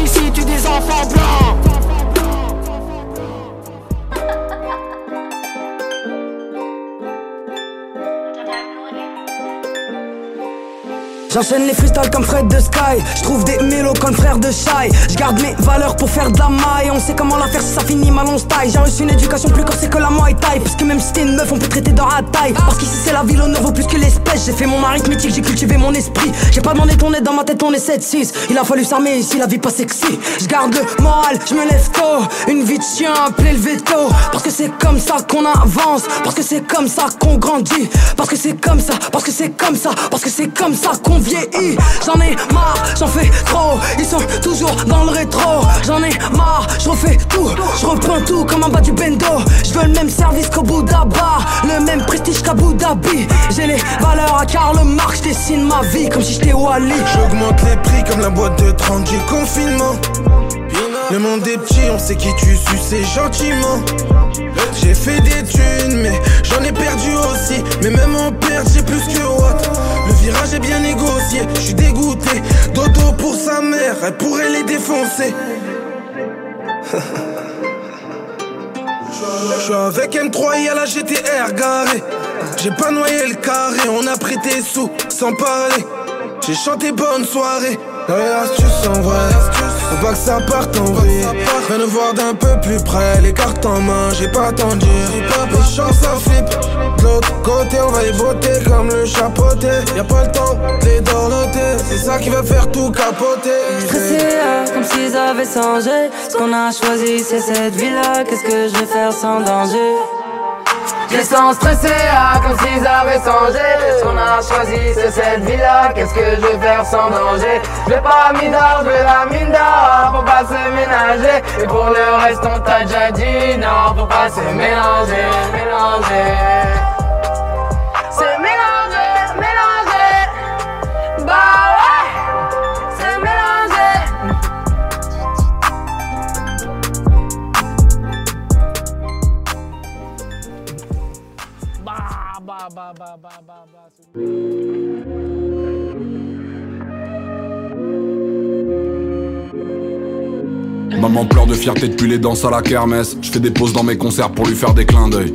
Ici tue des enfants blancs. J'enchaîne les freestyles comme Fred de Sky. Je trouve des mélos comme frère de Shai. Je garde mes valeurs pour faire de la maille. On sait comment la faire si ça finit mal on style J'ai reçu une éducation plus corsée que la Muay Thai. Parce que même si t'es une meuf on peut traiter dans la taille. Parce qu'ici c'est la ville l'honneur vaut plus que l'espèce. J'ai fait mon arithmétique j'ai cultivé mon esprit. J'ai pas demandé ton aide dans ma tête on est 7-6 Il a fallu s'armer ici la vie pas sexy. Je garde le moral je me lève tôt. Une vie de chien appelée le veto. Parce que c'est comme ça qu'on avance. Parce que c'est comme ça qu'on grandit. Parce que c'est comme ça Parce que c'est comme ça. Parce que c'est comme ça qu'on J'en ai marre, j'en fais trop. Ils sont toujours dans le rétro. J'en ai marre, je refais tout. Je reprends tout comme en bas du bendo. Je veux le même service qu'au bout Le même prestige qu'Abu Dhabi. J'ai les valeurs à Karl Marx Je dessine ma vie comme si j'étais Wally J'augmente les prix comme la boîte de 30 du confinement le monde est petit, on sait qui tu suces gentiment. J'ai fait des thunes, mais j'en ai perdu aussi. Mais même en perte, j'ai plus que Watt Le virage est bien négocié, je suis dégoûté. Dodo pour sa mère, elle pourrait les défoncer. Je suis avec M3 et à la GTR garé J'ai pas noyé le carré, on a prêté sous sans parler. J'ai chanté bonne soirée. Dans les astuces vrai Faut pas que ça parte en vrille. Viens nous voir d'un peu plus près Les cartes en main, j'ai pas attendu. Les chances ça flippe. De l'autre côté on va y botter comme le chapeauté. Y'a pas le temps de les dorloter C'est ça qui va faire tout capoter. Stressé, hein, comme s'ils avaient changé Ce qu'on a choisi c'est cette vie-là. Qu'est-ce que je vais faire sans danger? Je sens stressé, ah, comme s'ils avaient changé. Qu'on a choisi cette vie-là? Qu'est-ce que je vais faire sans danger? Je vais pas mis d'or, je vais la mine d'or Faut pas se ménager. Et pour le reste on t'a déjà dit Non, faut pas se mélanger, mélanger Maman pleure de fierté depuis les danses à la kermesse. Je fais des pauses dans mes concerts pour lui faire des clins d'œil.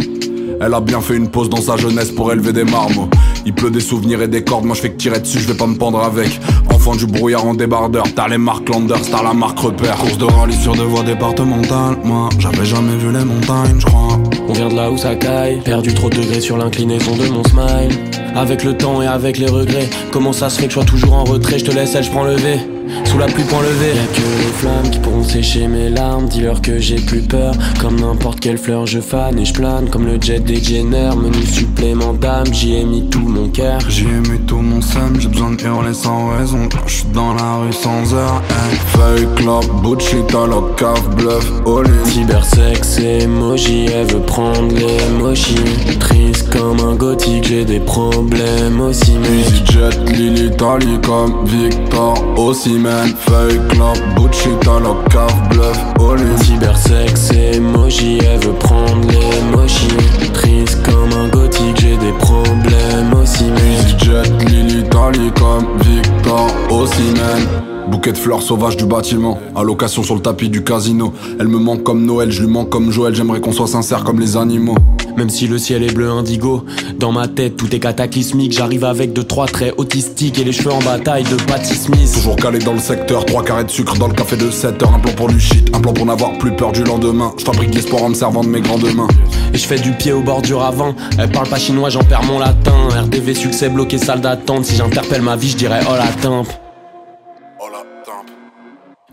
Elle a bien fait une pause dans sa jeunesse pour élever des marmots. Il pleut des souvenirs et des cordes, moi je fais que tirer dessus, je vais pas me pendre avec. Enfant du brouillard en débardeur, t'as les marques Landers, t'as la marque repère. Course de rallye sur deux voies départementales, moi j'avais jamais vu les montagnes, je crois. On vient de là où ça caille, perdu trop de degrés sur l'inclinaison de mon smile. Avec le temps et avec les regrets, comment ça se fait que je sois toujours en retrait, je te laisse, elle, je prends le V. Sous la pluie, point levé. Y'a que les flammes qui pourront sécher mes larmes. Dis-leur que j'ai plus peur. Comme n'importe quelle fleur, je fane et je plane. Comme le jet des Jenner, menu supplément d'âme. J'y ai mis tout mon cœur. J'y ai mis tout mon seum, j'ai besoin de hurler sans raison. Je suis dans la rue sans heure. Hey. Feuille, club, bullshit, à la cave, bluff, all in. Cybersex, emoji, elle veut prendre les mochis. Triste comme un gothique, j'ai des problèmes aussi, mec. EasyJet, Lily, Tali comme Victor, aussi, Feuille, club, bullshit, à la cave, bluff, all in. Cybersex, emoji, elle veut prendre les mochis. Triste comme un gothique, j'ai des problèmes aussi, mec. EasyJet, Lily, Tali comme Victor, aussi, man. Bouquet de fleurs sauvages du bâtiment, allocation sur le tapis du casino. Elle me manque comme Noël, je lui manque comme Joël, j'aimerais qu'on soit sincère comme les animaux. Même si le ciel est bleu indigo, dans ma tête tout est cataclysmique. J'arrive avec deux trois traits autistiques et les cheveux en bataille de Patty Smith. Toujours calé dans le secteur, trois carrés de sucre dans le café de 7 heures. Un plan pour du shit, un plan pour n'avoir plus peur du lendemain. Je fabrique l'espoir en me servant de mes grandes mains. Et je fais du pied au bord du ravin. Elle parle pas chinois, j'en perds mon latin. RDV succès bloqué salle d'attente. Si j'interpelle ma vie, je dirais oh la timpe.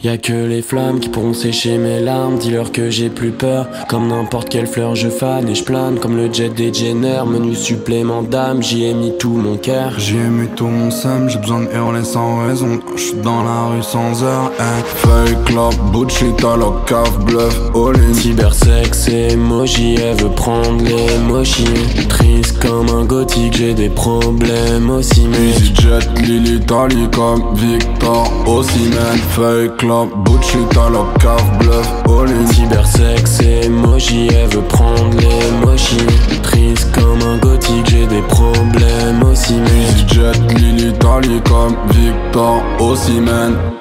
Y'a que les flammes qui pourront sécher mes larmes. Dis-leur que j'ai plus peur. Comme n'importe quelle fleur, je fane et je plane. Comme le jet des Jenner, menu supplément d'âme. J'y ai mis tout mon cœur. J'y ai mis tout mon seum. J'ai besoin de hurler sans raison. J'suis dans la rue sans heure. Hey. Feuille, club, bullshit à la cave, bluff, all in. Cybersex emoji, elle veut prendre les mochis. Triste comme un gothique, j'ai des problèmes aussi. Mais EasyJet, Lily, Italie comme Victor. Feuille, club, à la cave, bluff, all in. Cybersex emoji, elle veut prendre les mochis. Triste comme un gothique, j'ai des problèmes aussi. Mais EasyJet, Lily, Italie comme Victor Osimhen. Et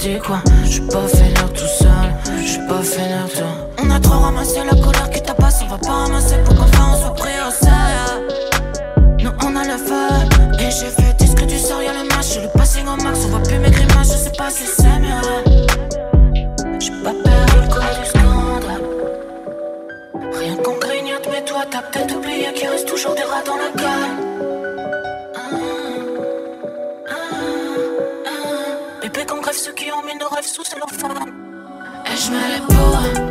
J'suis pas fainéant tout seul, j'suis pas fainéant toi. On a trop ramassé la colère qui tabasse, on va pas ramasser pour qu'enfin on soit pris au sérieux. Nous on a le feu, et j'ai fait disque du sort, y'a le match, le passing au max, on voit plus mes grimaces, je sais pas si c'est mieux. J'ai pas peur du coup du scandale. Rien qu'on grignote, mais toi t'as peut-être oublié qu'il reste toujours des rats dans la gueule. Ceux qui ont mis nos rêves sous femme. Et je mets les pots,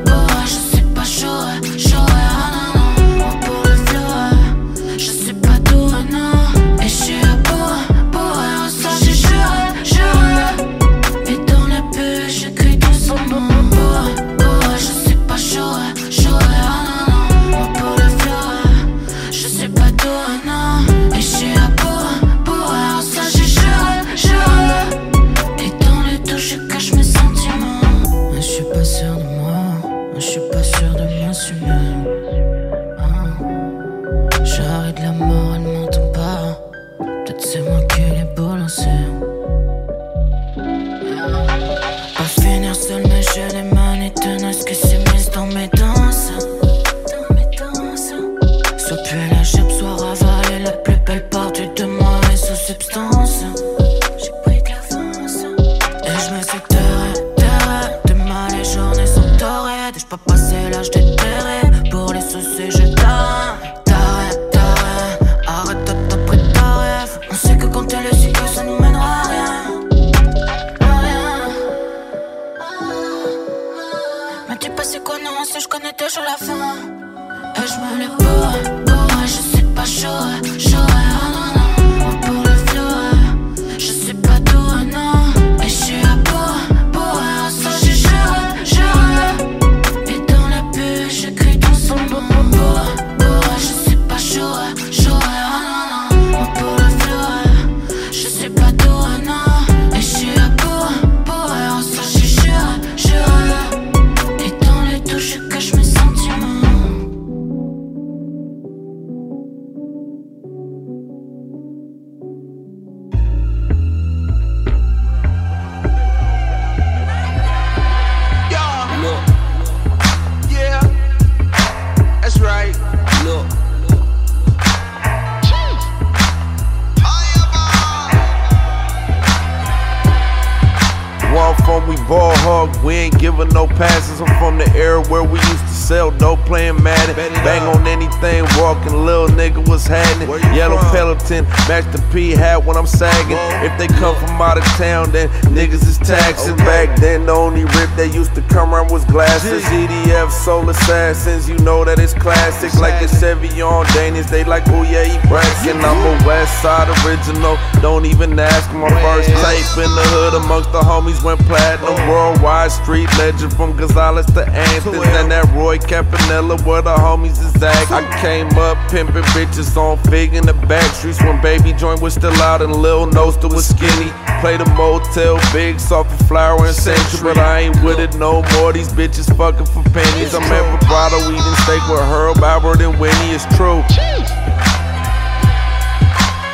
town, then niggas is taxing. Back then, the only rip they used to come around was glasses. EDF, Soul Assassins, you know that it's classic. Like a Chevy on Danish, they like, oh yeah, he bragging. I'm a West Side original, don't even ask. My first tape in the hood amongst the homies went platinum. Worldwide street legend from Gonzales to Anthony. And that Roy Campanella where the homies is at. I came up pimping bitches on Fig in the back streets when Baby Joint was still out and Lil Noster was skinny. Played a motel, big, soft and flower and century. But I ain't with it no more. These bitches fucking for pennies. I'm at vibrato eating steak with Herb, Albert, and Winnie. It's true.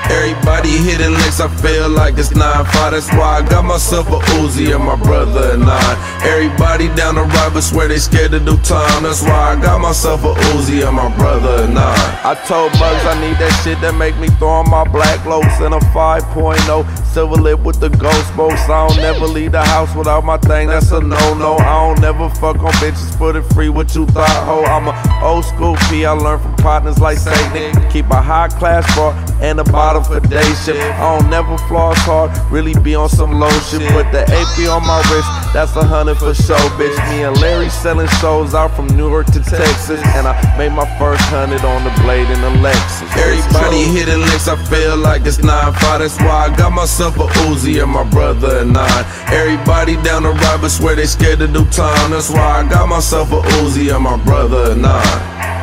Everybody hitting licks, I feel like it's 9-5 That's why I got myself a Uzi and my brother and I. Everybody down the ride but swear they scared to do time. That's why I got myself a Uzi and my brother and I. I told Bugs I need that shit that make me throw on my black locs And a 5.0 silver lip with the ghost boats. I don't never leave the house without my thing, that's a no-no. I don't never fuck on bitches for the free, what you thought, ho. I'm a old school P, I learned from partners like Satan Keep a high class bar and a bottom for day ship. I don't never floss hard, really be on some low shit. Put the AP on my wrist, that's a hundred for show, bitch. Me and Larry selling shows out from Newark to Texas. And I made my first hundred on the blade in the Lexus. Everybody hitting licks, I feel like it's 9-5. That's why I got myself a Uzi and my brother and I. Everybody down the ride, but swear they scared to do time. That's why I got myself a Uzi and my brother and I.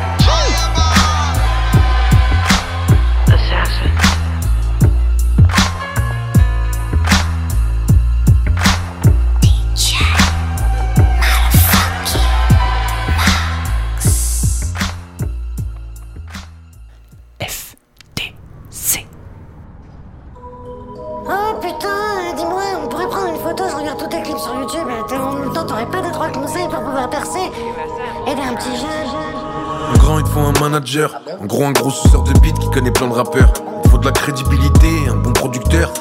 En gros, un gros suceur de beat qui connaît plein de rappeurs. Il faut de la crédibilité, un bon producteur.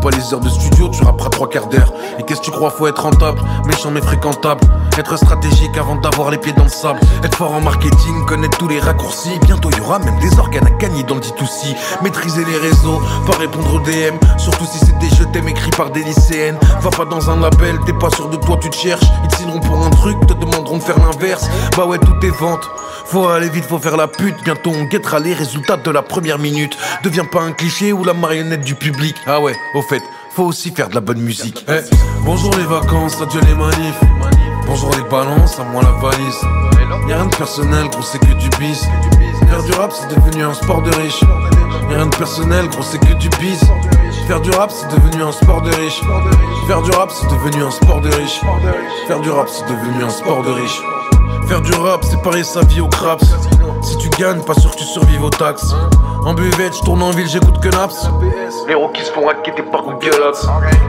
Pas les heures de studio, tu rapperas trois quarts d'heure. Et qu'est-ce que tu crois, faut être rentable, méchant mais fréquentable. Être stratégique avant d'avoir les pieds dans le sable. Être fort en marketing, connaître tous les raccourcis. Bientôt, y aura même des organes à gagner dans le D2C. Maîtriser les réseaux, pas répondre aux DM. Surtout si c'est des je t'aime écrits par des lycéennes. Va pas dans un label, t'es pas sûr de toi, tu te cherches. Ils te signeront pour un truc, te demanderont de faire l'inverse. Bah ouais, tout est vente. Faut aller vite, faut faire la pute. Bientôt, on guettera les résultats de la première minute. Deviens pas un cliché ou la marionnette du public. Ah ouais, au faut aussi faire de la bonne musique. Eh, bonjour les vacances, adieu les manifs. Bonjour les balances, à moi la valise. Y'a rien de personnel, gros, c'est que du bis. Faire du rap, c'est devenu un sport de riche. Y'a rien de personnel, gros, c'est que du bis. Faire du rap, c'est devenu un sport de riche. Faire du rap, c'est devenu un sport de riche. Faire du rap, c'est devenu un sport de riche. Faire du rap, c'est parer sa vie au craps. Si tu gagnes, pas sûr que tu survives aux taxes. En buvette, je tourne en ville, j'écoute que Naps. Les qui se font raqueter par Google.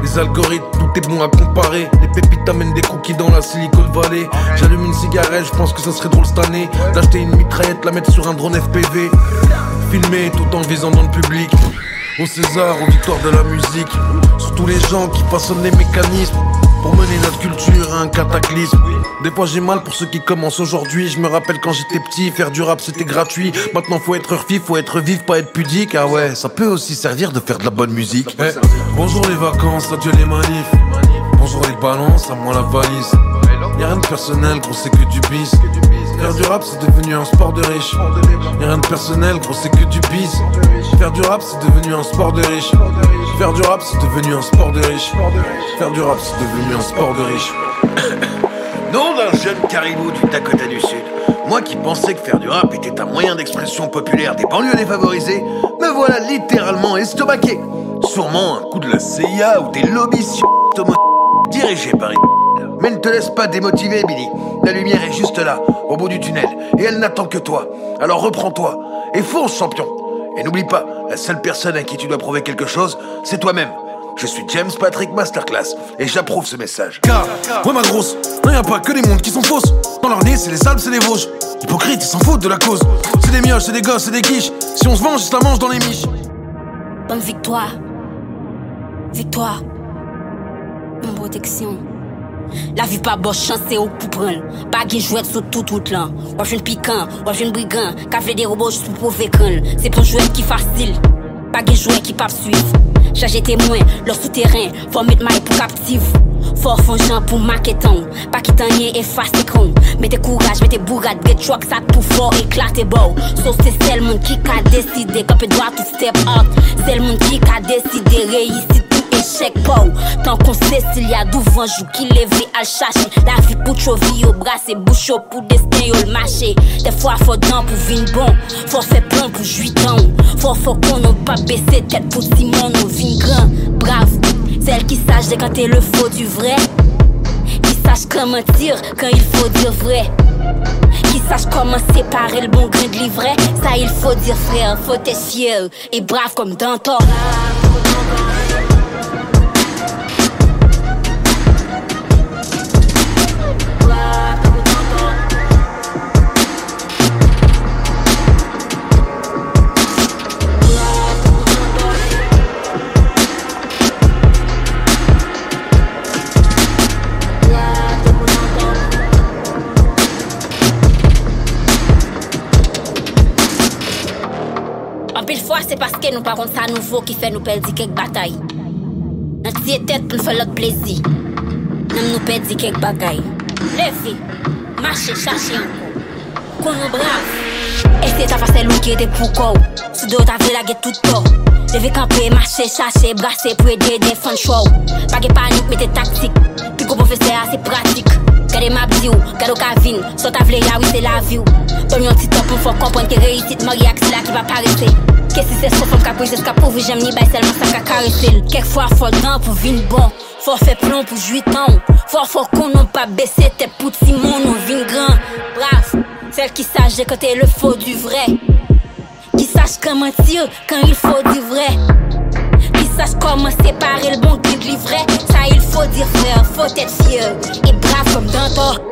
Les algorithmes, tout est bon à comparer. Les pépites amènent des cookies dans la Silicon Valley. J'allume une cigarette, je pense que ça serait drôle cette année. D'acheter une mitraillette, la mettre sur un drone FPV. Filmer tout en visant dans le public. Au César, aux victoires de la musique. Sur tous les gens qui façonnent les mécanismes. Pour mener notre culture à un cataclysme. Des fois j'ai mal pour ceux qui commencent aujourd'hui. Je me rappelle quand j'étais petit, faire du rap c'était gratuit. Maintenant faut être vif, faut être vif, pas être pudique. Ah ouais, ça peut aussi servir de faire de la bonne musique. Eh, bonjour les vacances, adieu les manifs. Bonjour les balances, à moi la valise. Y'a rien de personnel, gros c'est que du bis. Faire du rap c'est devenu un sport de riche. Rien de personnel, gros c'est que du bis. Faire du rap c'est devenu un sport de riche. Faire du rap c'est devenu un sport de riche. Faire du rap c'est devenu un sport de riche. Nom d'un jeune caribou du Dakota du Sud. Moi qui pensais que faire du rap était un moyen d'expression populaire des banlieues défavorisées, me voilà littéralement estomaqué. Sûrement un coup de la CIA ou des lobbies dirigés par mais ne te laisse pas démotiver, Billy. La lumière est juste là, au bout du tunnel, et elle n'attend que toi. Alors reprends-toi et fonce, champion. Et n'oublie pas, la seule personne à qui tu dois prouver quelque chose, c'est toi-même. Je suis James Patrick Masterclass et j'approuve ce message. Car, ouais ma grosse, non y a pas que des mondes qui sont fausses. Dans leur nez, c'est les Alpes, c'est les Vosges. Hypocrite, ils s'en foutent de la cause. C'est des mioches, c'est des gosses, c'est des quiches. Si on se venge, ils se la mangent dans les miches. Bonne victoire. Victoire. Bonne protection. La vie pas bosse, chance c'est au pour prendre. Pas jouet sur tout route là. Ou jeune piquant, ou jeune brigand, fait des robots juste pour prouver. C'est pour jouer qui facile. Pas de jouet qui pas suivre. Charger témoin, leur souterrain, faut mettre maille pour captive. Fort fongeant pour maqueton, pas quitter et face écran. Mettez courage, mettez bourrade, get truck, ça tout fort, éclaté beau. Sauf c'est celle monde qui a décidé, quand droit tout step up. C'est le monde qui a décidé, réussir Tant qu'on sait s'il y a devant joue qui levé à chercher. La vie pour vie au bras, c'est bouchon pour destin au le marché. Des fois, faut dans pour vin bon, faut faire plein pour jouir temps. Faut, faut qu'on n'a pas baissé tête pour Simon, nos vin grand. Brave. Celle qui sache décanter le faux du vrai. Qui sache comment dire quand il faut dire vrai. Qui sache comment séparer le bon grain de l'ivraie. Ça, il faut dire frère, faut être fier et brave comme Danton. nou pa kont sa nouvo ki fe nou perdi kek batay. Nan tiye tet pou nou fe lot plezi. Nan nou perdi kek bagay. Levi, mache, chache anko. Kon nou brav. Ese ta fase lou ki ete pou kou. Sou do ta ve lage tout kou Deve kampe, mache, chache, brase pou ede defan chou. Page panik, mette taktik. Piko pou fese ase pratik. Gade map di ou, gade ou ka vin. Sot avle ya ou se la vi ou. Ton yon titan pou fò kompon ke reitit Mori ak sila ki va parese paraître Qu'est-ce que c'est ce femme qui prise jusqu'à pauvre j'aime ni bail seulement ça qu'a caressé Quelquefois faut temps pour vin bon. Faire plomb pour jouir temps Faut faut qu'on n'a pas baissé tête pour Simon nous vin grand Brave, celle qui sache décoter le faux du vrai. Qui sache comment dire quand il faut du vrai. Qui sache comment séparer le bon du livret Ça il faut dire frère, faut être fier. Et brave comme dans toi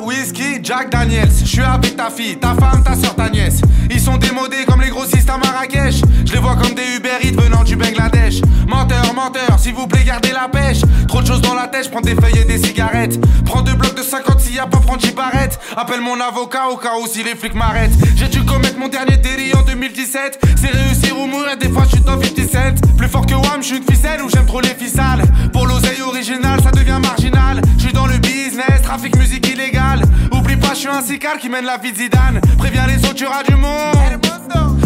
whisky, Jack Daniels. Je suis avec ta fille, ta femme, ta soeur, ta nièce. Sont démodés comme les grossistes à Marrakech. Je les vois comme des Uber Eats venant du Bangladesh. Menteur, menteur, s'il vous plaît, gardez la pêche. Trop de choses dans la tête, je prends des feuilles et des cigarettes. Prends deux blocs de 50 s'il y a pas prendre barrettes. Appelle mon avocat au cas où si les flics m'arrêtent. J'ai dû commettre mon dernier délit en 2017. C'est réussir ou mourir, des fois je suis dans 57. Plus fort que Wam, je suis une ficelle ou j'aime trop les ficelles. Pour l'oseille original, ça devient marginal. Je suis dans le business, trafic musique illégal. Je suis un sical qui mène la vie de Zidane. Préviens les autres, tu auras du monde.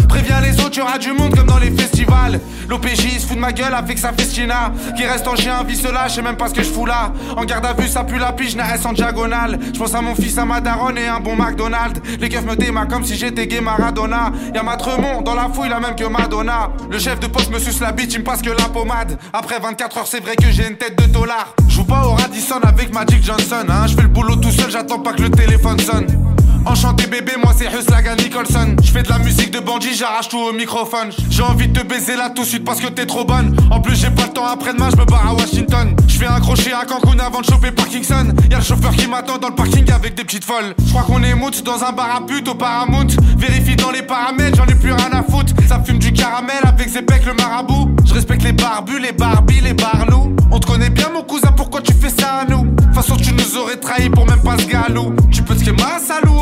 Préviens les autres, tu auras du monde comme dans les festivals. L'OPJ se fout de ma gueule avec sa festina. Qui reste en chien, vie je sais même pas ce que je fous là. En garde à vue, ça pue la pige, reste en diagonale. Je pense à mon fils, à ma daronne et un bon McDonald's. Les keufs me démarrent comme si j'étais gay Maradona. Y'a ma Tremont dans la fouille, la même que Madonna. Le chef de poste me suce la bite, il me passe que la pommade. Après 24 heures, c'est vrai que j'ai une tête de dollar. Joue pas au Radisson avec Magic Johnson, hein. Je fais le boulot tout seul, j'attends pas que le téléphone sonne. Enchanté bébé, moi c'est Huslagan Nicholson. Je fais de la musique de bandit, j'arrache tout au microphone. J'ai envie de te baiser là tout de suite parce que t'es trop bonne. En plus, j'ai pas le temps après-demain, je me barre à Washington. Je fais un crochet à Cancun avant de choper Parkinson. Y'a le chauffeur qui m'attend dans le parking avec des petites folles. Je crois qu'on est mout dans un bar à pute au Paramount. Vérifie dans les paramètres, j'en ai plus rien à foutre. Ça fume du caramel avec Zepek le marabout. Je respecte les barbus, les barbis, les barlous. On te connaît bien mon cousin, pourquoi tu fais ça à nous? De toute façon, tu nous aurait trahis pour même pas ce galou. Tu peux te ma salou,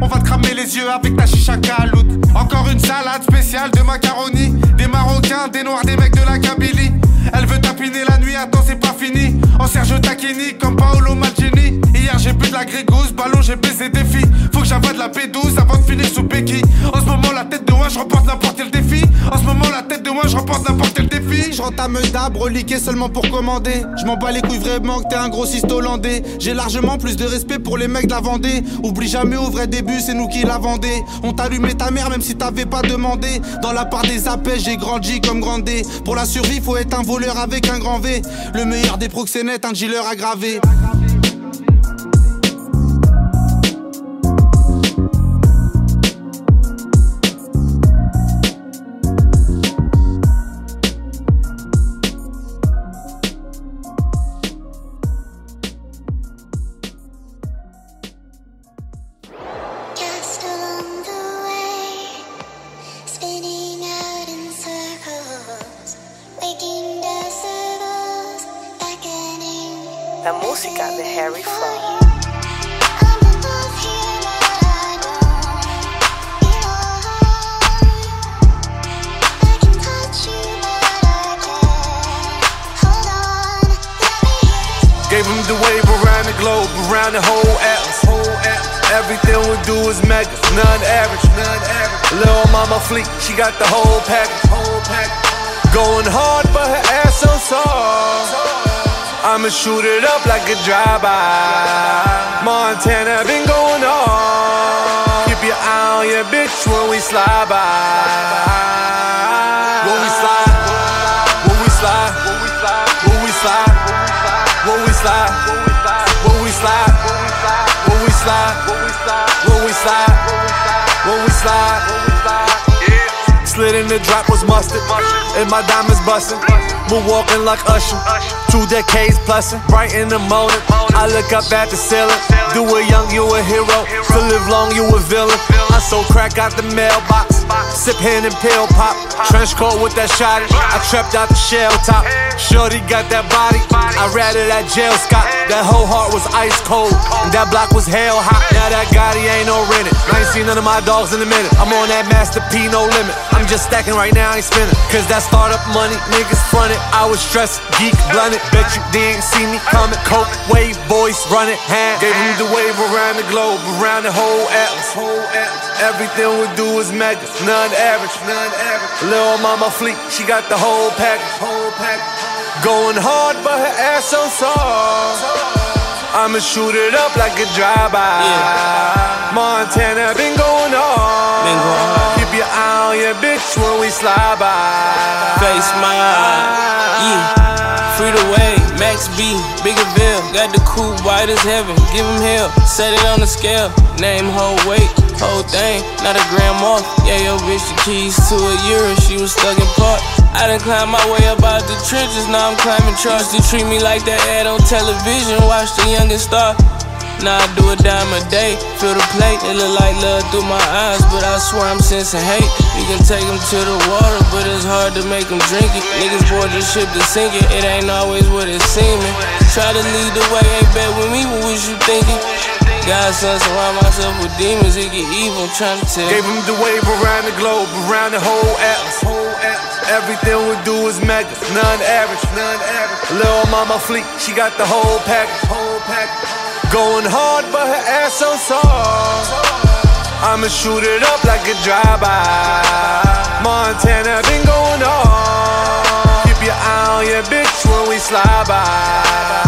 On va te cramer les yeux avec ta chicha caloute. Encore une salade spéciale de macaroni. Des marocains, des noirs, des mecs de la Kabylie. Elle veut tapiner la nuit, attends, c'est pas fini. En Serge Tacchini comme Paolo Maldini. Hier j'ai bu de la grégousse, ballon, j'ai baisé des filles. Faut que j'avale de la B12 avant de finir sous béquille. En ce moment, la tête de moi, je remporte n'importe quel défi. En ce moment, la tête de moi, je remporte n'importe quel défi. Je rentame d'arbre, reliqué seulement pour commander. Je m'en bats les couilles vraiment que t'es un grossiste hollandais. J'ai largement plus de respect pour les mecs de la Vendée. Oublie jamais au vrai début, c'est nous qui la vendé. On t'allumait ta mère même si t'avais pas demandé. Dans la part des appels, j'ai grandi comme grandé. Pour la survie, faut être un voleur avec un grand V. Le meilleur des proxénètes, un dealer aggravé. Música de Harry Fraud. Gave him the wave around the globe, around the whole atlas. Everything we do is mega, none average. None average. Little mama fleet, she got the whole package. Going hard, but her ass so soft. I'ma shoot it up like a drive-by. Montana been going on. Keep your eye on your bitch when we slide by. When we slide, when we slide, when we slide, when we slide, when we slide, when we slide, when we slide, when we slide, when we slide. Slid in the drop was mustard, and my diamonds bustin'. We're walking like Usher, two decades plusin'. Bright in the morning, I look up at the ceiling. Do it young, you a hero. To live long, you a villain. I sold crack out the mailbox, sip hand and pill pop. Trench coat with that shot. I trapped out the shell top. Shorty got that body. I ratted that jail Scott. That whole heart was ice cold, and that block was hell hot. Now that Gotti ain't no rented. I ain't seen none of my dogs in a minute. I'm on that Master P, no limit. I'm just stacking right now, I ain't spinning. Cause that startup money, niggas fronted. I was stressed, geek blunted. Bet you didn't see me coming. Coke, wave, boys, run it, hand. Gave him the wave around the globe, around the whole atlas. Everything we do is mega, none average. None average. Little mama fleet, she got the whole pack. Whole package. Going hard, but her ass so soft. I'ma shoot it up like a drive-by. Montana been going on. Keep your eye on your bitch when we slide by. Face my eye, yeah. Free the way, Max B, Biggerville. Got the coupe white as heaven, give him hell. Set it on the scale, name, whole weight, whole thing, not a off. Yeah, yo, bitch, the keys to a euro, she was stuck in park. I done climbed my way up out the trenches, now I'm climbing trust. You treat me like that ad on television, watch the youngest star. Now I do a dime a day, feel the plate, it look like love through my eyes, but I swear I'm sensing hate. You can take them to the water, but it's hard to make them drink it. Niggas board the ship to sink it, it ain't always what it seeming. Try to lead the way, ain't bet with me, what was you thinking? Godson surround myself with demons, it get evil, trying to tell. Gave him the wave around the globe, around the whole atlas. Everything we do is mega, none average. None average. Little mama fleet, she got the whole package. Whole. Going hard, but her ass so soft. I'ma shoot it up like a drive-by. Montana been going on. Keep your eye on your bitch when we slide by.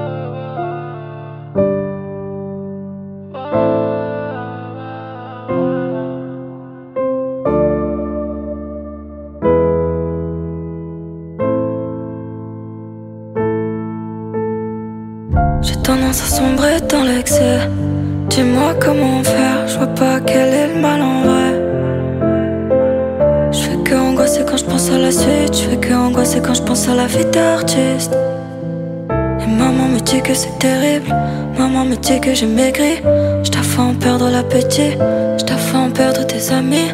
Dis-moi comment faire, je vois pas quel est le mal en vrai. Je fais que angoisser quand je pense à la suite, je fais que angoisser quand je pense à la vie d'artiste. Et maman me dit que c'est terrible, maman me dit que j'ai maigri. Je fait en perdre l'appétit, je fait perdre tes amis.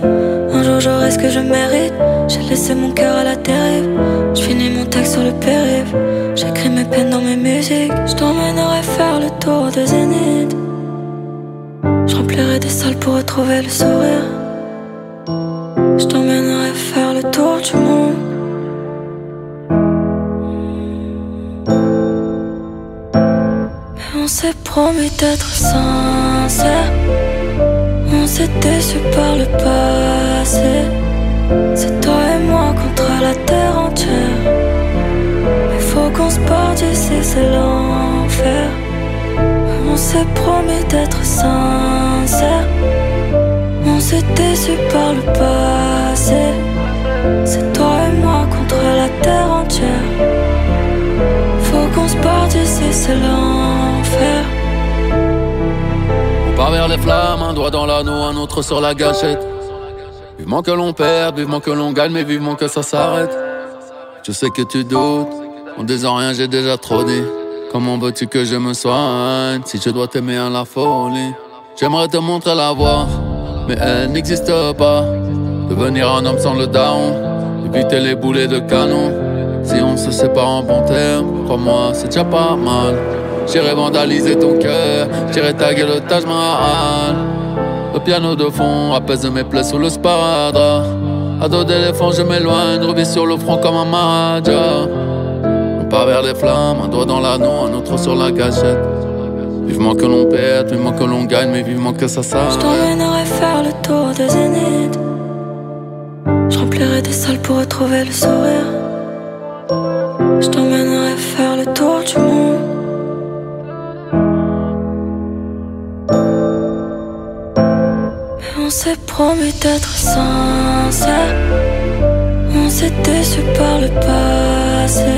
Un jour j'aurai ce que je mérite, j'ai laissé mon cœur à la dérive. Je finis mon texte sur le périph', j'écris mes peines dans mes musiques. Je t'emmènerai faire le tour de Zénith. Je remplirai des salles pour retrouver le sourire. Je t'emmènerai faire le tour du monde. Mais on s'est promis d'être sincère. On s'est déçu par le passé. C'est toi et moi contre la terre entière. Mais faut qu'on se parte d'ici, c'est l'enfer. On s'est promis d'être sincère. On s'est déçu par le passé. C'est toi et moi contre la terre entière. Faut qu'on se d'ici, c'est l'enfer. On part vers les flammes, un doigt dans l'anneau, un autre sur la gâchette. Vivement que l'on perde, vivement que l'on gagne, mais vivement que ça s'arrête. Je sais que tu doutes, en disant rien, j'ai déjà trop dit. Comment veux-tu que je me soigne si je dois t'aimer à la folie? J'aimerais te montrer la voie, mais elle n'existe pas. Devenir un homme sans le down, éviter les boulets de canon. Si on se sépare en bon terme, crois-moi, c'est déjà pas mal. J'irai vandaliser ton cœur, j'irai taguer le Taj Mahal. Le piano de fond apaise mes plaies sous le sparadrap. À dos d'éléphant, je m'éloigne, revis sur le front comme un maharaja. On part vers les flammes, un doigt dans l'anneau, un autre sur la gâchette. Vivement que l'on perde, vivement que l'on gagne, mais vivement que ça Je s'arrête. t'emmènerai faire le tour de Zénith. Je remplirai des salles pour retrouver le sourire. Je t'emmènerai faire le tour du monde. On s'est promis d'être sincère. On s'est déçu par le passé.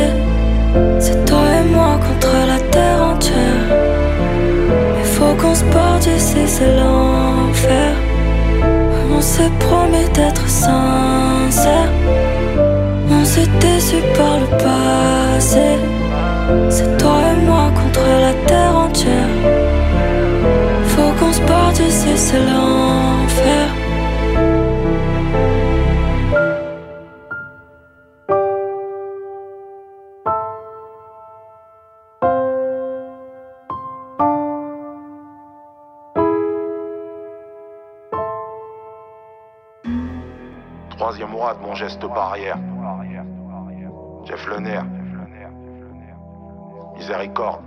C'est toi et moi contre la terre entière. Mais faut qu'on se parte d'ici, c'est l'enfer. On s'est promis d'être sincère. On s'est déçu par le passé. C'est toi et moi contre la terre entière. De mon geste barrière. Jeff Le Nerf. Miséricorde.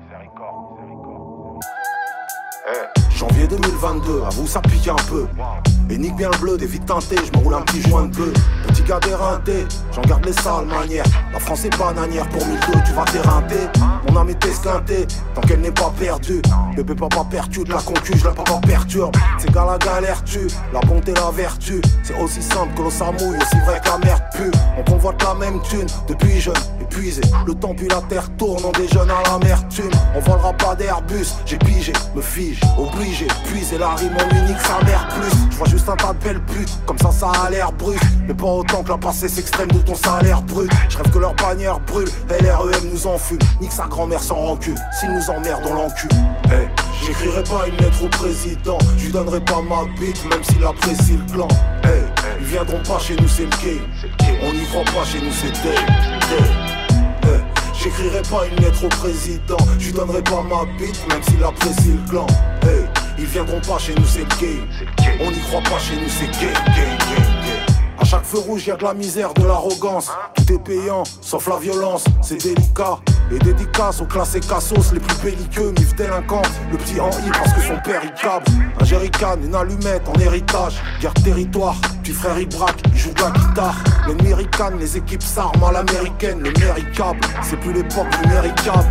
Eh, janvier 2022, avoue ça pique un peu. Et nique bien le bleu, des vides teintées, je me roule un petit joint de bleu. J'en garde les sales manières. La France est bananière, pour 1002 tu vas t'éreinter. Mon âme est esquintée, tant qu'elle n'est pas perdue. Bébé papa de la concu, je la papa perturbe. C'est gars la galère tue, la bonté la vertu. C'est aussi simple que l'eau s'amouille, aussi vrai que la merde pue. On convoite la même thune, depuis jeune, Le temps puis la terre tourne, on déjeune à l'amertume. On volera pas d'Airbus, j'ai pigé, me fige, obligé, puiser la rime en unique, sa mère plus. Je vois juste un tas de belles putes, comme ça ça a l'air brusque. Mais pas autant que la passesse extrême de ton salaire brut. Je rêve que leur bannière brûle, LREM nous enfume. Nique sa grand-mère sans rancune, s'il nous emmerde, on l'encule. Hey, j'écrirai pas une lettre au président, je lui donnerai pas ma bite, même s'il apprécie le plan. Hey, ils viendront pas chez nous, c'est le game. On n'y croit pas chez nous, c'est dead. J'écrirai pas une lettre au président, je lui donnerai pas ma bite, même s'il apprécie le clan. Hey, ils viendront pas chez nous, c'est le game. On n'y croit pas chez nous, c'est game, game, game, game. À chaque feu rouge, y a de la misère, de l'arrogance. Tout est payant, sauf la violence, c'est délicat. Et dédicace aux classés cassos, les plus belliqueux, mif délinquants. Le petit en I parce que son père il câble. Un jerrycan, une allumette en héritage. Guerre territoire, petit frère il braque, il joue de la guitare. Ricane, les équipes s'arment à l'américaine. Le câble, c'est plus l'époque numéricable.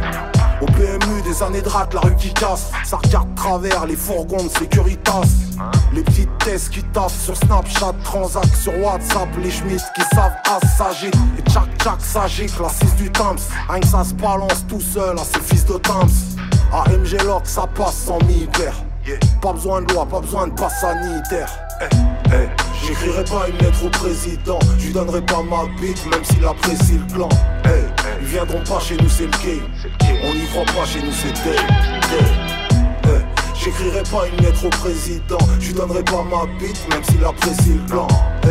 Au PMU, des années de la rue qui casse. Ça regarde travers les fourgons de. Les petites tests qui taffent sur Snapchat, Transac sur WhatsApp. Les Schmitt qui savent as s'agite. Et tchac tchac s'agite, la 6 du Tams. Que ça se balance tout seul à ces fils de Tams. AMG Lock, ça passe sans Pas besoin de loi, pas besoin de passe sanitaire. Eh, eh, J'écrirai pas une lettre au président, je lui donnerai pas ma bite, même s'il apprécie le clan. Eh, ils viendront pas chez nous, c'est le game. On n'y croit pas chez nous, c'est. Eh, J'écrirai pas une lettre au président, je lui donnerai pas ma bite, même s'il apprécie le clan. Eh,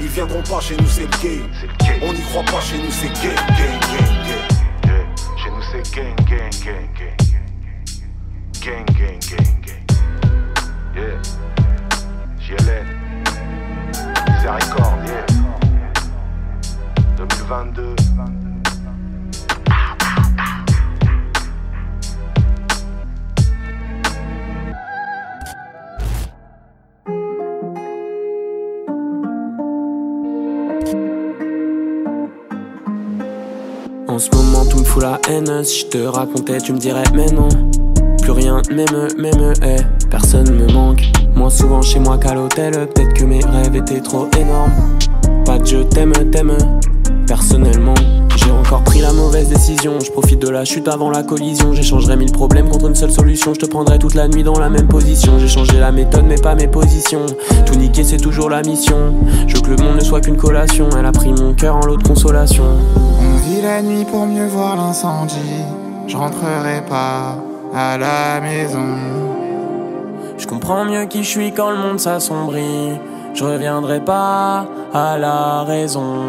ils viendront pas chez nous, c'est le game. On n'y croit pas chez nous, c'est gay. Chez nous c'est gang, gang, gang, gang. Gang, gang, gang, gang. Yeah. JLN. Miséricorde, yeah. 2022. En ce moment tout me fout la haine Si je te racontais tu me dirais mais non Plus rien m'aime, m'aime, eh Personne me manque. Moins souvent chez moi qu'à l'hôtel Peut-être que mes rêves étaient trop énormes. Pas de je t'aime, t'aime Personnellement. J'ai encore pris la mauvaise décision. Je profite de la chute avant la collision. J'échangerai mille problèmes contre une seule solution. Je te prendrai toute la nuit dans la même position. J'ai changé la méthode mais pas mes positions. Tout niquer c'est toujours la mission. Je veux que le monde ne soit qu'une collation. Elle a pris mon cœur en lot de consolation. On vit la nuit pour mieux voir l'incendie. Je rentrerai pas à la maison. Je comprends mieux qui je suis quand le monde s'assombrit. Je reviendrai pas à la raison.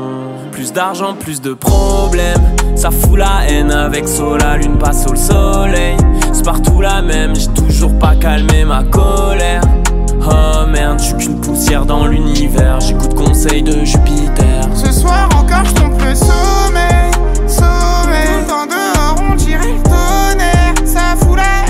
Plus d'argent, plus de problèmes. Ça fout la haine avec sol, la lune passe au soleil. C'est partout la même, j'ai toujours pas calmé ma colère. Oh merde, je suis qu'une poussière dans l'univers. J'écoute conseil de Jupiter. Ce soir encore, je trompe le sommeil. Sommeil, dans dehors, on dirait le tonnerre. Ça fout la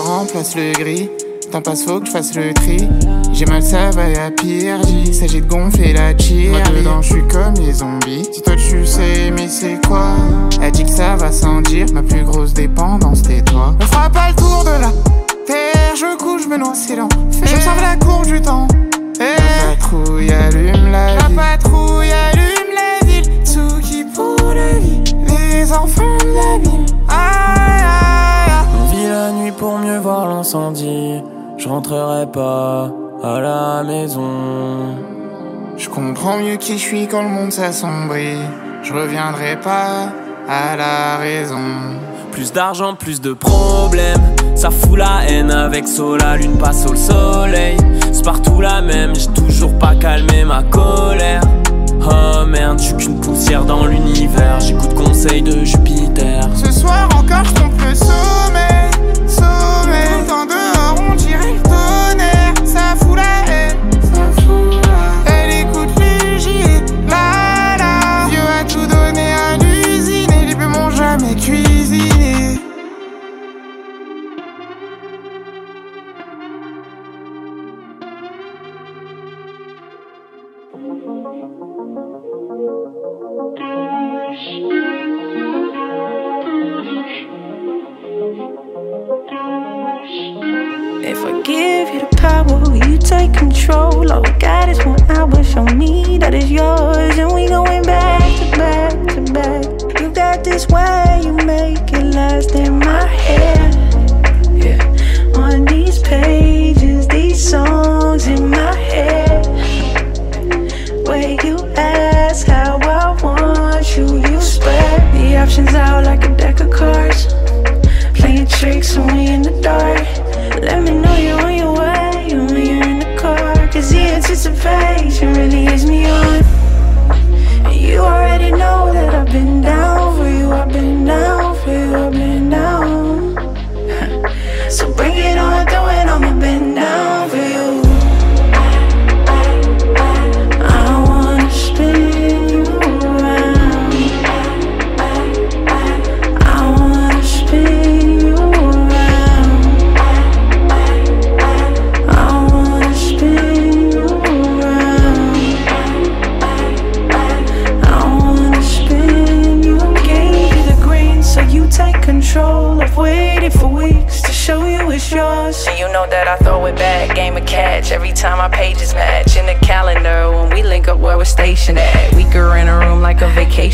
remplace le gris. Temps passe, faut que je fasse le tri. J'ai mal, ça va à pire. Il s'agit de gonfler la cheer. Moi dedans, je suis comme les zombies. Si toi tu sais, mais c'est quoi? Elle dit que ça va sans dire. Ma plus grosse dépendance, t'es toi. On fera pas le tour de la terre. Je couche, je me noie, c'est l'enfer. J'observe la courbe du temps. La patrouille allume la ville. La patrouille allume la ville. Tout qui pour la vie. Les enfants de la ville. L'incendie. Je rentrerai pas à la maison. Je comprends mieux qui je suis quand le monde s'assombrit. Je reviendrai pas à la raison. Plus d'argent, plus de problèmes. Ça fout la haine avec la lune passe au soleil. C'est partout la même, j'ai toujours pas calmé ma colère. Oh merde, je suis qu'une poussière dans l'univers. J'écoute conseil de Jupiter. Ce soir encore, je le sommeil. Sommeil, dans dehors, on dirait. le got is one hour, show me that is yours. And we going back to back to back. You got this way, you make it last in my head. Yeah. On these pages, these songs in my head. Where you ask how I want you, you spread the options out like a deck of cards. Playing tricks when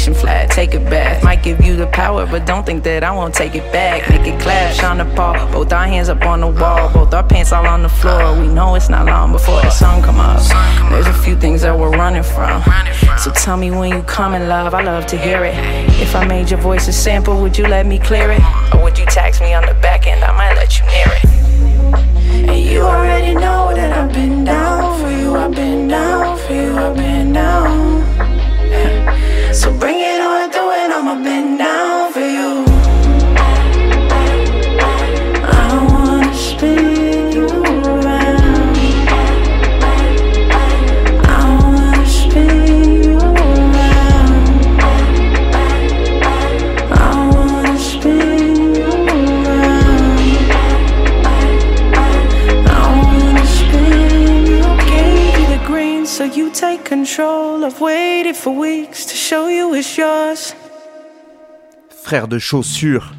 Take it back. might give you the power, but don't think that I won't take it back. Make it clap, Sean Paul. Both our hands up on the wall, both our pants all on the floor. We know it's not long before the sun come up. There's a few things that we're running from. So tell me when you come in love, I love to hear it. If I made your voice a sample, would you let me clear it? Or would you tax me on the I've waited for weeks to show you it's yours. Frère de chaussures.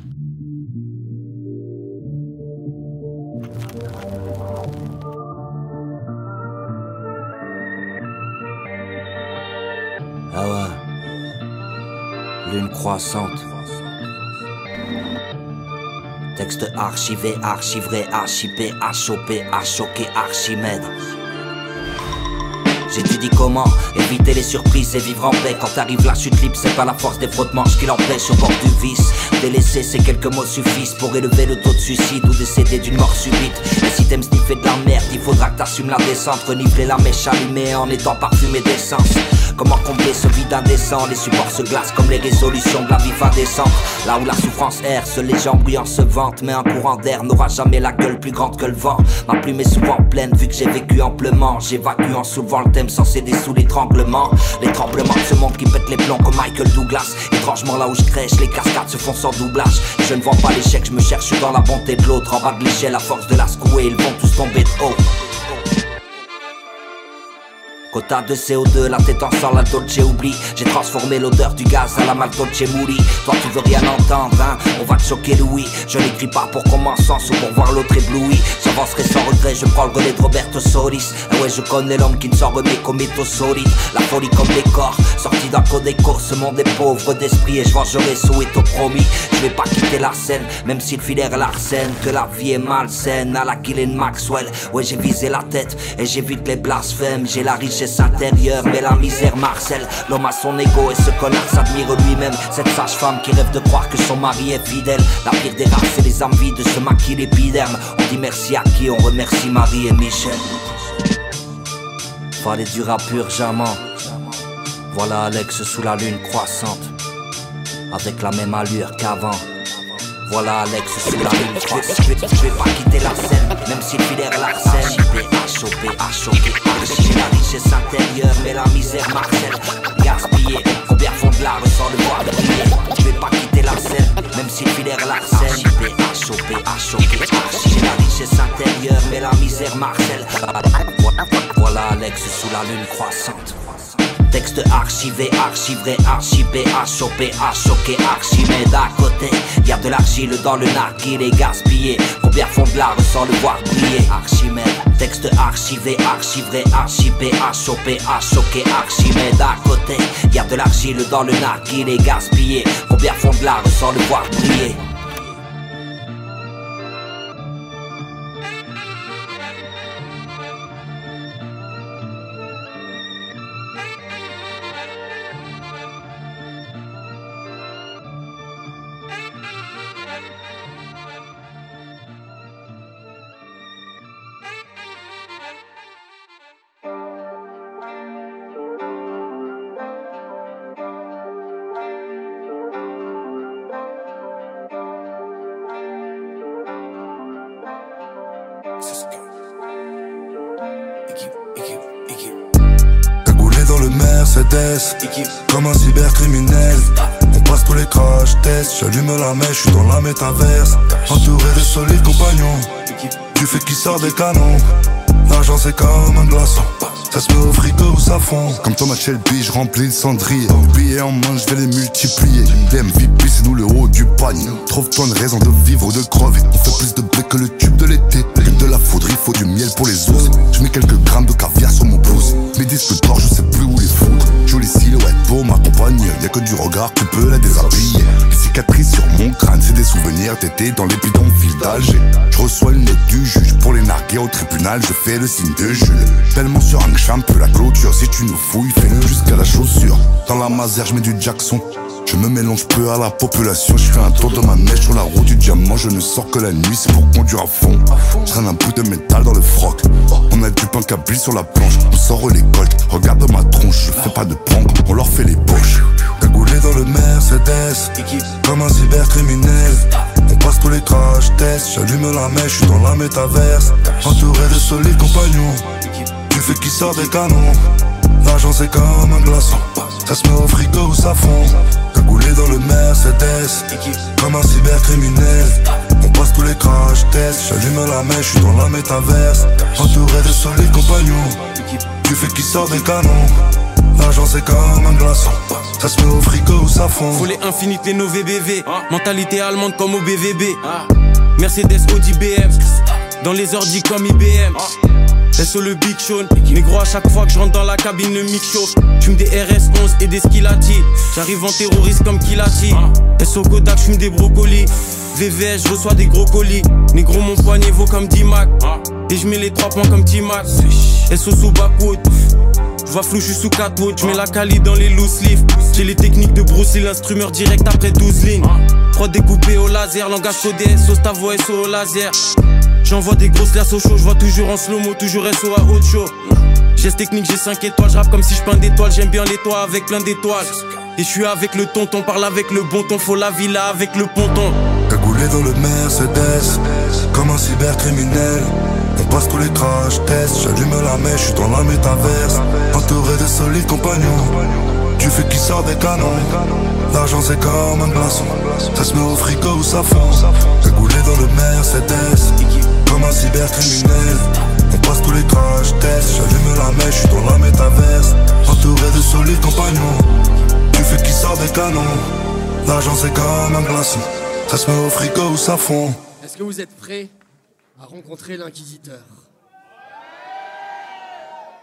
Ah ouais. Lune croissante. Texte archivé, archivré, archipé, achopé, achoqué, Archimède. J'étudie comment éviter les surprises et vivre en paix. Quand arrive la chute libre c'est pas la force des frottements qui l'empêche au bord du vice Délaisser ces quelques mots suffisent pour élever le taux de suicide ou décéder d'une mort subite. Et si t'aimes sniffer de la merde il faudra que t'assumes la descente. Renifler la mèche allumée en étant parfumé d'essence. Comment combler ce vide indécent? Les supports se glacent comme les résolutions de la vie indécente Là où la souffrance erre, seuls les gens bruyants se vantent. Mais un courant d'air n'aura jamais la gueule plus grande que le vent. Ma plume est souvent pleine vu que j'ai vécu amplement. J'évacue en soulevant le thème sans céder sous l'étranglement. Les tremblements de ce monde qui pète les plombs comme Michael Douglas. Étrangement là où je crèche, les cascades se font sans Je ne vois pas l'échec, je me cherche dans la bonté de l'autre. En bas de l'échelle, à force de la secouer, ils vont tous tomber de haut Quota de CO2, la tête en sang, la Dolce oublie. J'ai transformé l'odeur du gaz à la Maltolce Mouli Toi tu veux rien entendre, hein. On va te choquer Louis. Je n'écris pas pour qu'on sens ou pour voir l'autre ébloui. J'avancerai sans regret, je prends le relais de Roberto Solis. Ah ouais je connais l'homme qui ne s'en remet qu'au métaux solide. La folie comme des corps, sorti d'un codeco Ce monde est pauvre d'esprit et je vengerai Soweto promis. Je vais pas quitter la scène, même si le filaire l'arsène Que la vie est malsaine, à la Gillian Maxwell. Ouais j'ai visé la tête et j'évite les blasphèmes. J'ai la richesse intérieure mais la misère marcelle. L'homme a son ego et ce connard s'admire lui-même. Cette sage-femme qui rêve de croire que son mari est fidèle. La pire des races c'est les envies de se maquiller l'épiderme. On dit merci à qui on remercie Marie et Michel. Fallait du rap urgemment Voilà Alex sous la lune croissante. Avec la même allure qu'avant voilà Alex sous la lune. Croissante Je vais- pas quitter la scène Même si filaire l'arsène Chopé, achopé, achoqué, archi La richesse intérieure mais la misère marcelle. Gaspillé, combien font de l'art sans le voir Je vais pas quitter la scène Même si filaire l'arsène Chopé, achopé, achoqué, archi La richesse intérieure mais la misère marcelle. Voilà Alex sous la lune croissante Texte archivé, archivré, archipé, achopé, achoqué, archimède à côté. Y a de l'argile dans le narguil et gaspillé. De l'art sans le voir briller Archimède. Texte archivé, archivré, archipé, achopé, achoqué, archimède à côté. Y a de l'argile dans le narguil et gaspillé. De l'art sans le voir briller Comme un cybercriminel. On passe tous les crash tests. J'allume la mèche, je suis dans la métaverse. Entouré de solides compagnons. Du fait qui sort des canons. L'argent c'est comme un glaçon ça se met au frigo ou ça fond Comme Thomas Shelby, je remplis le cendrier Billets en main, je vais les multiplier Les MVP, c'est nous le haut du panier Trouve-toi une raison de vivre ou de crever On fait plus de blé que le tube de l'été faut du miel pour les os. Je mets quelques grammes de caviar sur mon pouce. Mes disques d'or, je sais plus où les foutre. Jolie silhouette pour m'accompagner. Y'a que du regard qui peut la déshabiller. Les cicatrices sur mon crâne, c'est des souvenirs. T'étais dans les bidonvilles d'Alger. Je reçois le note du juge pour les narguer au tribunal. Je fais le signe de Jules. Tellement sur un champ peu la clôture. Si tu nous fouilles, fais-le jusqu'à la chaussure. Dans la masère, je mets du Jackson. Je me mélange peu à la population, je fais un tour de ma mèche sur la route du diamant, je ne sors que la nuit, c'est pour conduire à fond. Je un bout de métal dans le froc. On a du pain câblé sur la planche, on sort les coltes. Regarde ma tronche, je fais pas de prank, on leur fait les poches. Cagoulé dans le Mercedes, comme un cybercriminel. On passe tous les crash tests, j'allume la mèche, je suis dans la métaverse. Entouré de solides compagnons, du feu qui sort des canons. L'argent c'est comme un glaçon, ça se met au frigo ou ça fond. Cagoulé dans le Mercedes, comme un cybercriminel. On passe tous les crash tests, j'allume la mèche, je suis dans la métaverse. Entouré de solides compagnons, du feu qui sort des canons. L'argent c'est comme un glaçon, ça se met au frigo ou ça fond. Folie infinite, les nos VBV. Mentalité allemande comme au BVB. Mercedes, Audi, BM. Dans les ordi comme IBM. SO le Big Sean. Négro, à chaque fois que je rentre dans la cabine, le mic chauffe. J'fume des RS11 et des Skilati. J'arrive en terroriste comme Kilati. SO Kodak, j'fume des brocolis. VVS, je reçois des gros colis. Négro, mon poignet vaut comme 10 Mac. Et je mets les 3 points comme T-Mac. SO sous backwood. Je vois flou, je suis sous 4 watts, je mets la cali dans les loose leaf. J'ai les techniques de Bruce Lee, l'instrumeur direct après 12 lignes. Prod découpé au laser, langage codé, sauce ta voix SO au laser. J'envoie des grosses glaces au chaud, je vois toujours en slow-mo, toujours SO à haute chaud. Geste technique, j'ai 5 étoiles, je comme si je peins d'étoiles, j'aime bien les toits avec plein d'étoiles. Et je suis avec le tonton, parle avec le bon ton, faut la villa avec le ponton. Cagoulé dans le Mercedes, comme un cybercriminel. On passe tous les crash tests, j'allume la mèche, je suis dans la métaverse. Entouré de solides compagnons, du feu qui sort des canons. L'argent c'est comme un glaçon, ça se met au frigo ou ça fond. Cagoulé dans le Mercedes, comme un cybercriminel. On passe tous les crash tests, j'allume la mèche, je suis dans la métaverse. Entouré de solides compagnons, du feu qui sort des canons. L'argent c'est comme un glaçon, ça se met au frigo ou ça fond. Est-ce que vous êtes prêts à rencontrer l'inquisiteur?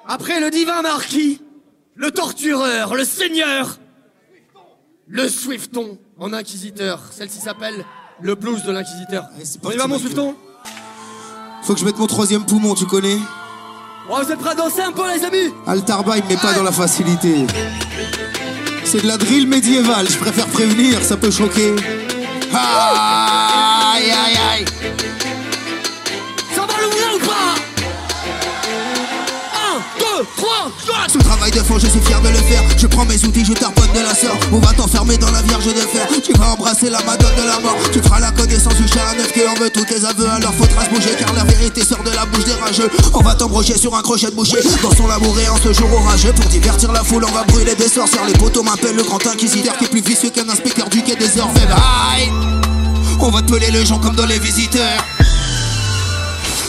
Après le divin marquis, le tortureur, le seigneur, le Swifton en inquisiteur. Celle-ci s'appelle le blues de l'inquisiteur. On y va mon Swifton? Faut que je mette mon troisième poumon, tu connais Oh, vous êtes prêts à danser un peu les amis Altarba, il me met pas dans la facilité. C'est de la drill médiévale, je préfère prévenir, ça peut choquer. Aïe aïe aïe 4 Ce travail de fond, je suis fier de le faire. Je prends mes outils, je tarponne de la sœur. On va t'enfermer dans la vierge de fer. Tu vas embrasser la madone de la mort. Tu feras la connaissance du chat à neuf qui en veut tous tes aveux. Alors faudra se bouger car la vérité sort de la bouche des rageux. On va t'embrocher sur un crochet de boucher. Dans son labouré en ce jour orageux. Pour divertir la foule, on va brûler des sorcières. Les poteaux m'appellent le grand inquisiteur qui est plus vicieux qu'un inspecteur du quai des Orfèvres. On va te peler les gens comme dans les visiteurs.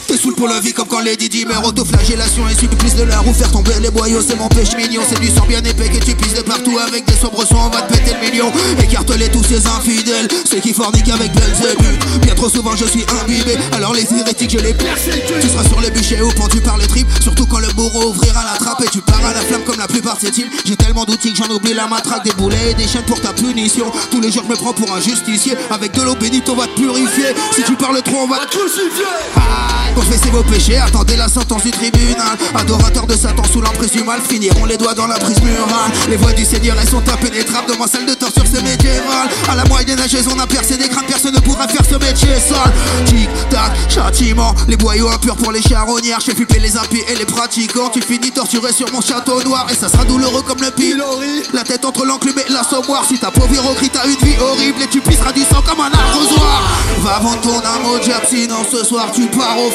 T'es sous pont la vie comme quand Lady Di meurt Autoflagellation et supplice de la roue. Faire tomber les boyaux c'est mon péché mignon. C'est du sang bien épais que tu pisses de partout. Avec des sombres sons on va te péter le million. Écarte-les tous ces infidèles. Ceux qui forniquent avec Belzébuth. Bien trop souvent je suis imbibé. Alors les hérétiques je les persécute. Tu seras sur le bûcher ou pendu par les tripes. Surtout quand le bourreau ouvrira la trappe Et tu pars à la flamme comme la plupart de ces J'ai tellement d'outils que j'en oublie la matraque Des boulets et des chaînes pour ta punition. Tous les jours je me prends pour un justicier. Avec de l'eau bénite on va te purifier. Si tu parles trop on va te crucifier Confessez vos péchés, attendez la sentence du tribunal. Adorateurs de Satan sous l'emprise du mal finiront les doigts dans la prise murale. Les voix du Seigneur, elles sont impénétrables. Ma salle de torture, c'est médiéval. À la moyenâgeuse, on a percé des crânes, personne ne pourra faire ce métier sale. Tic, tac, châtiment. Les boyaux impurs pour les charognards. Je fais flipper les impies et les pratiquants. Tu finis torturé sur mon château noir. Et ça sera douloureux comme le pilori. La tête entre l'enclume et l'assommoir. Si ta pauvre crie, t'as une vie horrible. Et tu pisseras du sang comme un arrosoir. Va vendre ton au diable, sinon ce soir tu pars aux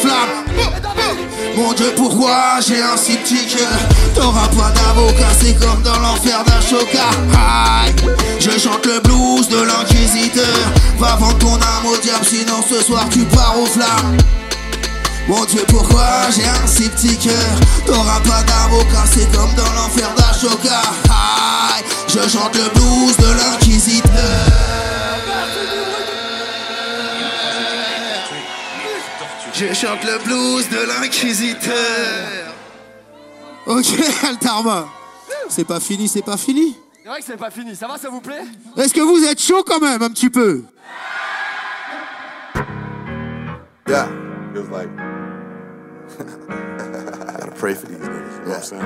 Mon Dieu, pourquoi j'ai un cœur? T'auras pas d'avocat, c'est comme dans l'enfer d'Ashoka. Aïe, je chante le blues de l'inquisiteur. Va vendre ton âme au diable, sinon ce soir tu pars aux flammes. Mon Dieu, pourquoi j'ai un si cœur? T'auras pas d'avocat, c'est comme dans l'enfer d'Ashoka. Je chante le blues de l'inquisiteur. Je chante le blues de l'inquisiteur. Ok, Altarma. C'est pas fini, c'est pas fini. C'est vrai que c'est pas fini, ça va, ça vous plaît? Est-ce que vous êtes chaud quand même, un petit peu? Yeah. It was like, I gotta pray for these niggas. You know what I'm saying?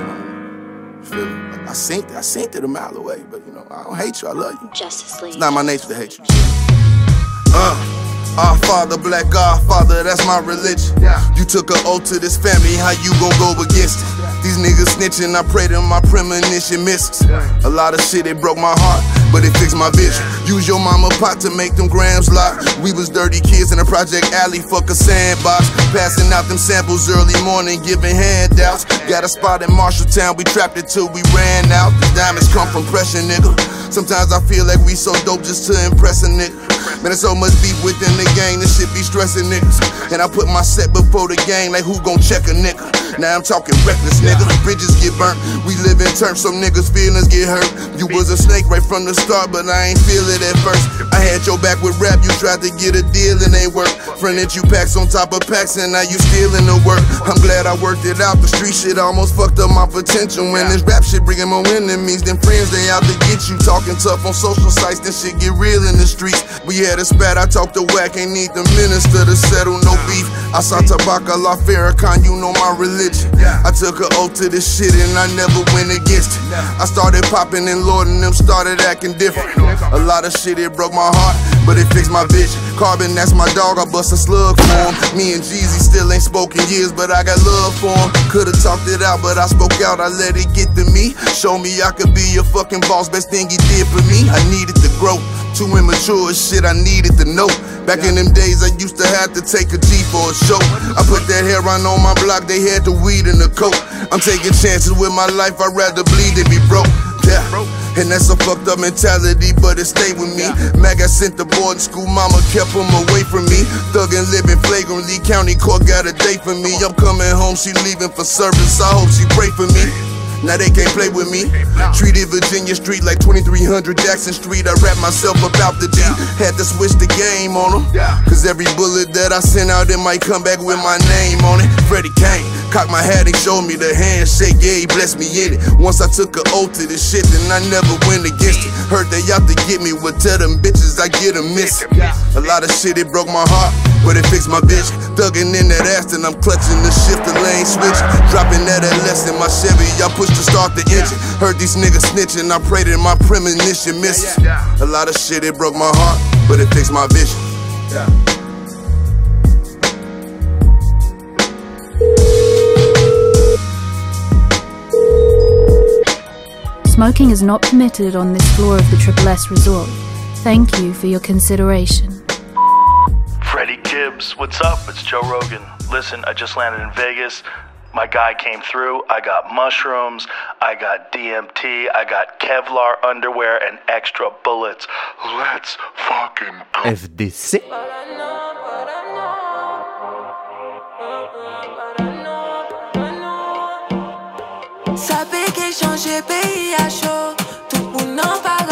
I feel me? I sent it. I sent it a mile away, but you know, I don't hate you. I love you. Justice It's not my nature to hate you. Uh. Our father, black godfather, that's my religion. You took an oath to this family, how you gon' go against it? These niggas snitching, I pray to my premonition misses. A lot of shit, it broke my heart, but it fixed my vision. Use your mama pot to make them grams lock. We was dirty kids in a project alley, fuck a sandbox. Passing out them samples early morning, giving handouts. Got a spot in Marshalltown, we trapped it till we ran out. The diamonds come from pressure, nigga. Sometimes I feel like we so dope just to impress a nigga. Man, there's so much beef within the gang, this shit be stressing niggas. And I put my set before the game, like who gon' check a nigga? Now I'm talking reckless, nigga. Bridges get burnt, we live in terms, some niggas' feelings get hurt. You was a snake right from the start, but I ain't feel it at first. I had your back with rap, you tried to get a deal and ain't work. Fronted you packs on top of packs, and now you stealing the work. I'm glad I worked it out. The street shit almost fucked up my potential. When this rap shit bringing more enemies than friends, they out to get you. Talking tough on social sites, then shit get real in the streets. We had a spat, I talked to whack, ain't need the minister to settle no beef. I saw Tabaka La Farrakhan, you know my religion. I took an oath to this shit and I never went against it. I started popping and Lord and them started acting different. A lot of shit, it broke my heart, but it fixed my vision. Carbon, that's my dog, I bust a slug for him. Me and Jeezy still ain't spoken years, but I got love for him. Could've talked it out, but I spoke out, I let it get to me. Show me I could be your fucking boss, best thing he did for me. I needed to grow. Too immature shit, I needed to know. Back in them days, I used to have to take a G for a show. I put that hair on on my block, they had the weed in the coat. I'm taking chances with my life, I'd rather bleed than be broke. Yeah. And that's a fucked up mentality, but it stayed with me. Mag, I sent the boarding school, mama kept him away from me. Thuggin' living flagrantly, county court got a date for me. I'm coming home, she leaving for service, I hope she pray for me. Now they can't play with me. Treated Virginia Street like 2300 Jackson Street. I rap myself about the D. Had to switch the game on them. Cause every bullet that I sent out, it might come back with my name on it. Freddie Kane. Cocked my hat and showed me the handshake, yeah, he blessed me in it. Once I took an oath to this shit, then I never went against it. Heard they out to get me, would tell them bitches I get a miss. A lot of shit, it broke my heart, but it fixed my bitch. Thuggin' in that ass, and I'm clutching the shift, the lane switch. Dropping that LS in my Chevy, I push to start the engine. Heard these niggas snitching, I prayed in my premonition misses. A lot of shit, it broke my heart, but it fixed my vision. Smoking is not permitted on this floor of the Triple S resort. Thank you for your consideration. Freddie Gibbs, what's up? It's Joe Rogan. Listen, I just landed in Vegas. My guy came through. I got mushrooms, I got DMT, I got Kevlar underwear, and extra bullets. Let's fucking go. FDC. Ça fait qu'est changé pays à chaud. Tout le monde en parano.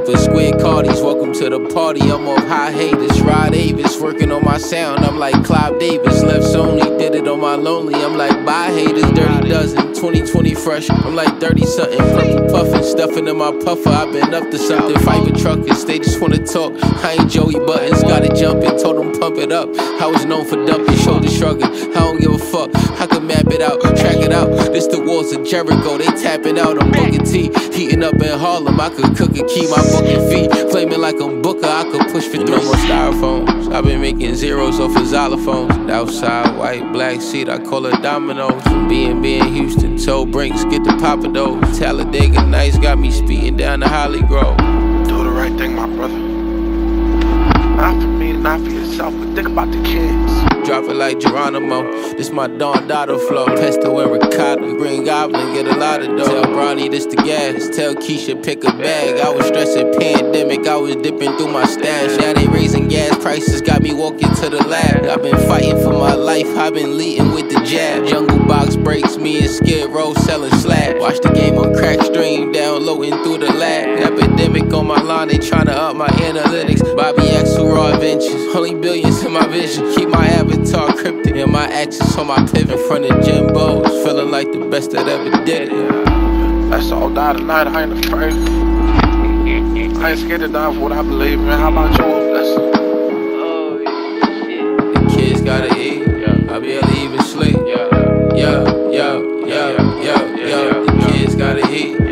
Paper. Squid Cardies, welcome to the party. I'm off high haters. Rod Davis, working on my sound. I'm like Clive Davis, left Sony, did it on my lonely. I'm like bye haters, dirty dozen, 2020 fresh. I'm like 30 something, purple puffin', stuffing in my puffer. I've been up to something, fighting truckers. They just wanna talk. I ain't Joey Buttons, gotta jump it, told them pump it up. I was known for dumping, shoulder shrugging. I don't give a fuck, I can map it out, out. This the walls of Jericho, they tapping out. I'm T, heating up in Harlem. I could cook and keep my booking feet. Flaming like I'm Booker, I could push for no more styrofoams. I've been making zeros off of xylophones. Outside, white, black seat, I call it dominoes. B&B in Houston, toe brinks, get the papa though. Talladega Nights got me speeding down the Holly Grove. Do the right thing, my brother. Not for me, not for yourself, but think about the kids. Drop it like Geronimo. This my Don Dotto flow. Pesto and ricotta. Green Goblin get a lot of dough. Tell Bronny this the gas. Tell Keisha pick a bag. I was stressing pandemic. I was dipping through my stash. Now they raising gas prices. Got me walking to the lab. I've been fighting for my life. I've been leading with the jab. Jungle box breaks. Me and Skid Row selling slab. Watch the game on crack stream. Downloading through the lab. Epidemic on my line. They tryna up my analytics. Bobby X who raw adventures. Only billions in my vision. Keep my avatar cryptic. And my actions on my pivot in front of Jimbo's. Feeling like the best that ever did it. Let's all die tonight, I ain't afraid. I ain't scared to die for what I believe in. How about you? Listen. The kids gotta eat. I barely even sleep. Yo, yo, yo, yo, yo. The kids gotta eat.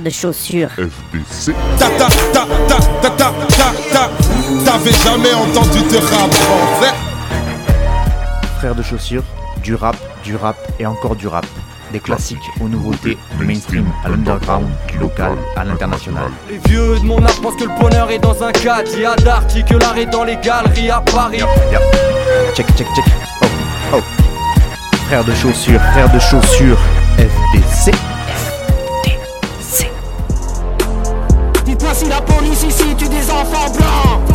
Frère de chaussures. FDC. Ta ta ta ta ta ta ta ta. T'avais jamais entendu de rap français Frères de chaussures, du rap, du rap et encore du rap. Des classiques aux nouveautés, du mainstream à l'underground, du local à l'international. Les vieux de mon âge pensent que le bonheur est dans un cadre. Il y a d'arty que l'art est dans les galeries à Paris. Yep. Check, check, check. Oh, oh. Frères de chaussures, frères de chaussures, FDC. La police ici tue des enfants blancs